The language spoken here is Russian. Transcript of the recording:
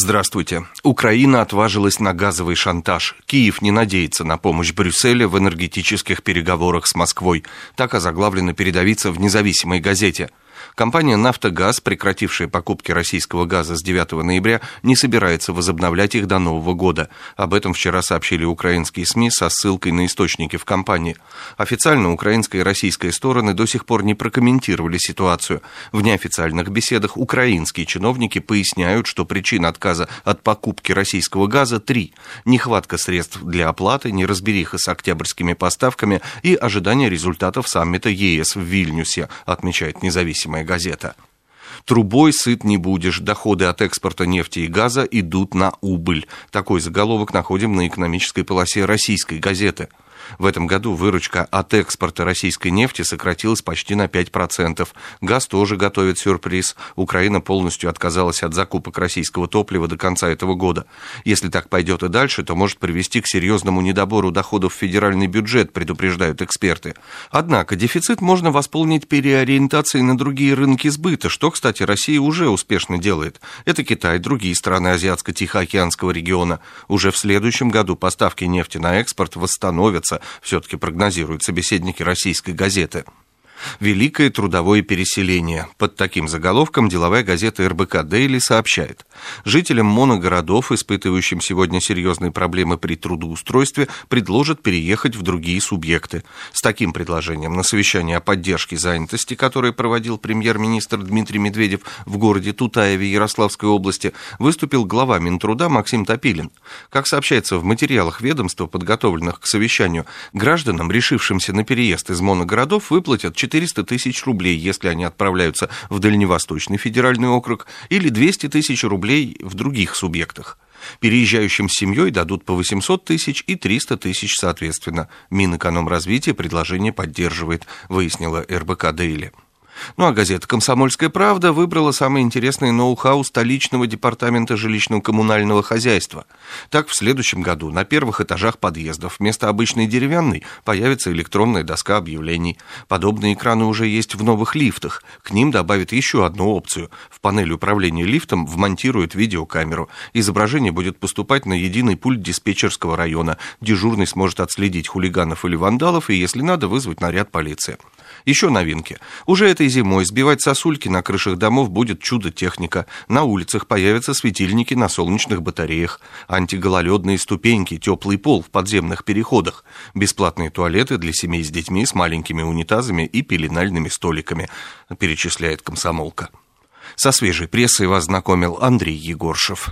Здравствуйте. Украина отважилась на газовый шантаж. Киев не надеется на помощь Брюсселя в энергетических переговорах с Москвой. Так озаглавлено передовица в независимой газете. Компания «Нафтогаз», прекратившая покупки российского газа с 9 ноября, не собирается возобновлять их до Нового года. Об этом вчера сообщили украинские СМИ со ссылкой на источники в компании. Официально украинская и российская стороны до сих пор не прокомментировали ситуацию. В неофициальных беседах украинские чиновники поясняют, что причин отказа от покупки российского газа три. Нехватка средств для оплаты, неразбериха с октябрьскими поставками и ожидание результатов саммита ЕС в Вильнюсе, отмечает независимая газета. Трубой сыт не будешь. Доходы от экспорта нефти и газа идут на убыль. Такой заголовок находим на экономической полосе российской газеты. В этом году выручка от экспорта российской нефти сократилась почти на 5%. Газ тоже готовит сюрприз. Украина полностью отказалась от закупок российского топлива до конца этого года. Если так пойдет и дальше, то может привести к серьезному недобору доходов в федеральный бюджет, предупреждают эксперты. Однако дефицит можно восполнить переориентацией на другие рынки сбыта, что, кстати, Россия уже успешно делает. Это Китай, другие страны Азиатско-Тихоокеанского региона. Уже в следующем году поставки нефти на экспорт восстановятся все-таки прогнозируют собеседники российской газеты. Великое трудовое переселение. Под таким заголовком деловая газета РБК Дейли сообщает. Жителям моногородов, испытывающим сегодня серьезные проблемы при трудоустройстве, предложат переехать в другие субъекты. С таким предложением на совещании о поддержке занятости, которое проводил премьер-министр Дмитрий Медведев в городе Тутаеве Ярославской области, выступил глава Минтруда Максим Топилин. Как сообщается в материалах ведомства, подготовленных к совещанию, гражданам, решившимся на переезд из моногородов, выплатят 400 тысяч рублей, если они отправляются в Дальневосточный федеральный округ, или 200 тысяч рублей в других субъектах. Переезжающим с семьей дадут по 800 тысяч и 300 тысяч соответственно. Минэкономразвитие предложение поддерживает, выяснила РБК Дейли. Ну а газета «Комсомольская правда» выбрала самый интересный ноу-хау столичного департамента жилищно-коммунального хозяйства. Так, в следующем году на первых этажах подъездов вместо обычной деревянной появится электронная доска объявлений. Подобные экраны уже есть в новых лифтах. К ним добавят еще одну опцию. В панель управления лифтом вмонтируют видеокамеру. Изображение будет поступать на единый пульт диспетчерского района. Дежурный сможет отследить хулиганов или вандалов и, если надо, вызвать наряд полиции. Еще новинки. Уже этой зимой сбивать сосульки на крышах домов будет чудо-техника. На улицах появятся светильники на солнечных батареях, антигололедные ступеньки, теплый пол в подземных переходах, бесплатные туалеты для семей с детьми с маленькими унитазами и пеленальными столиками, перечисляет комсомолка. Со свежей прессой вас знакомил Андрей Егоршев.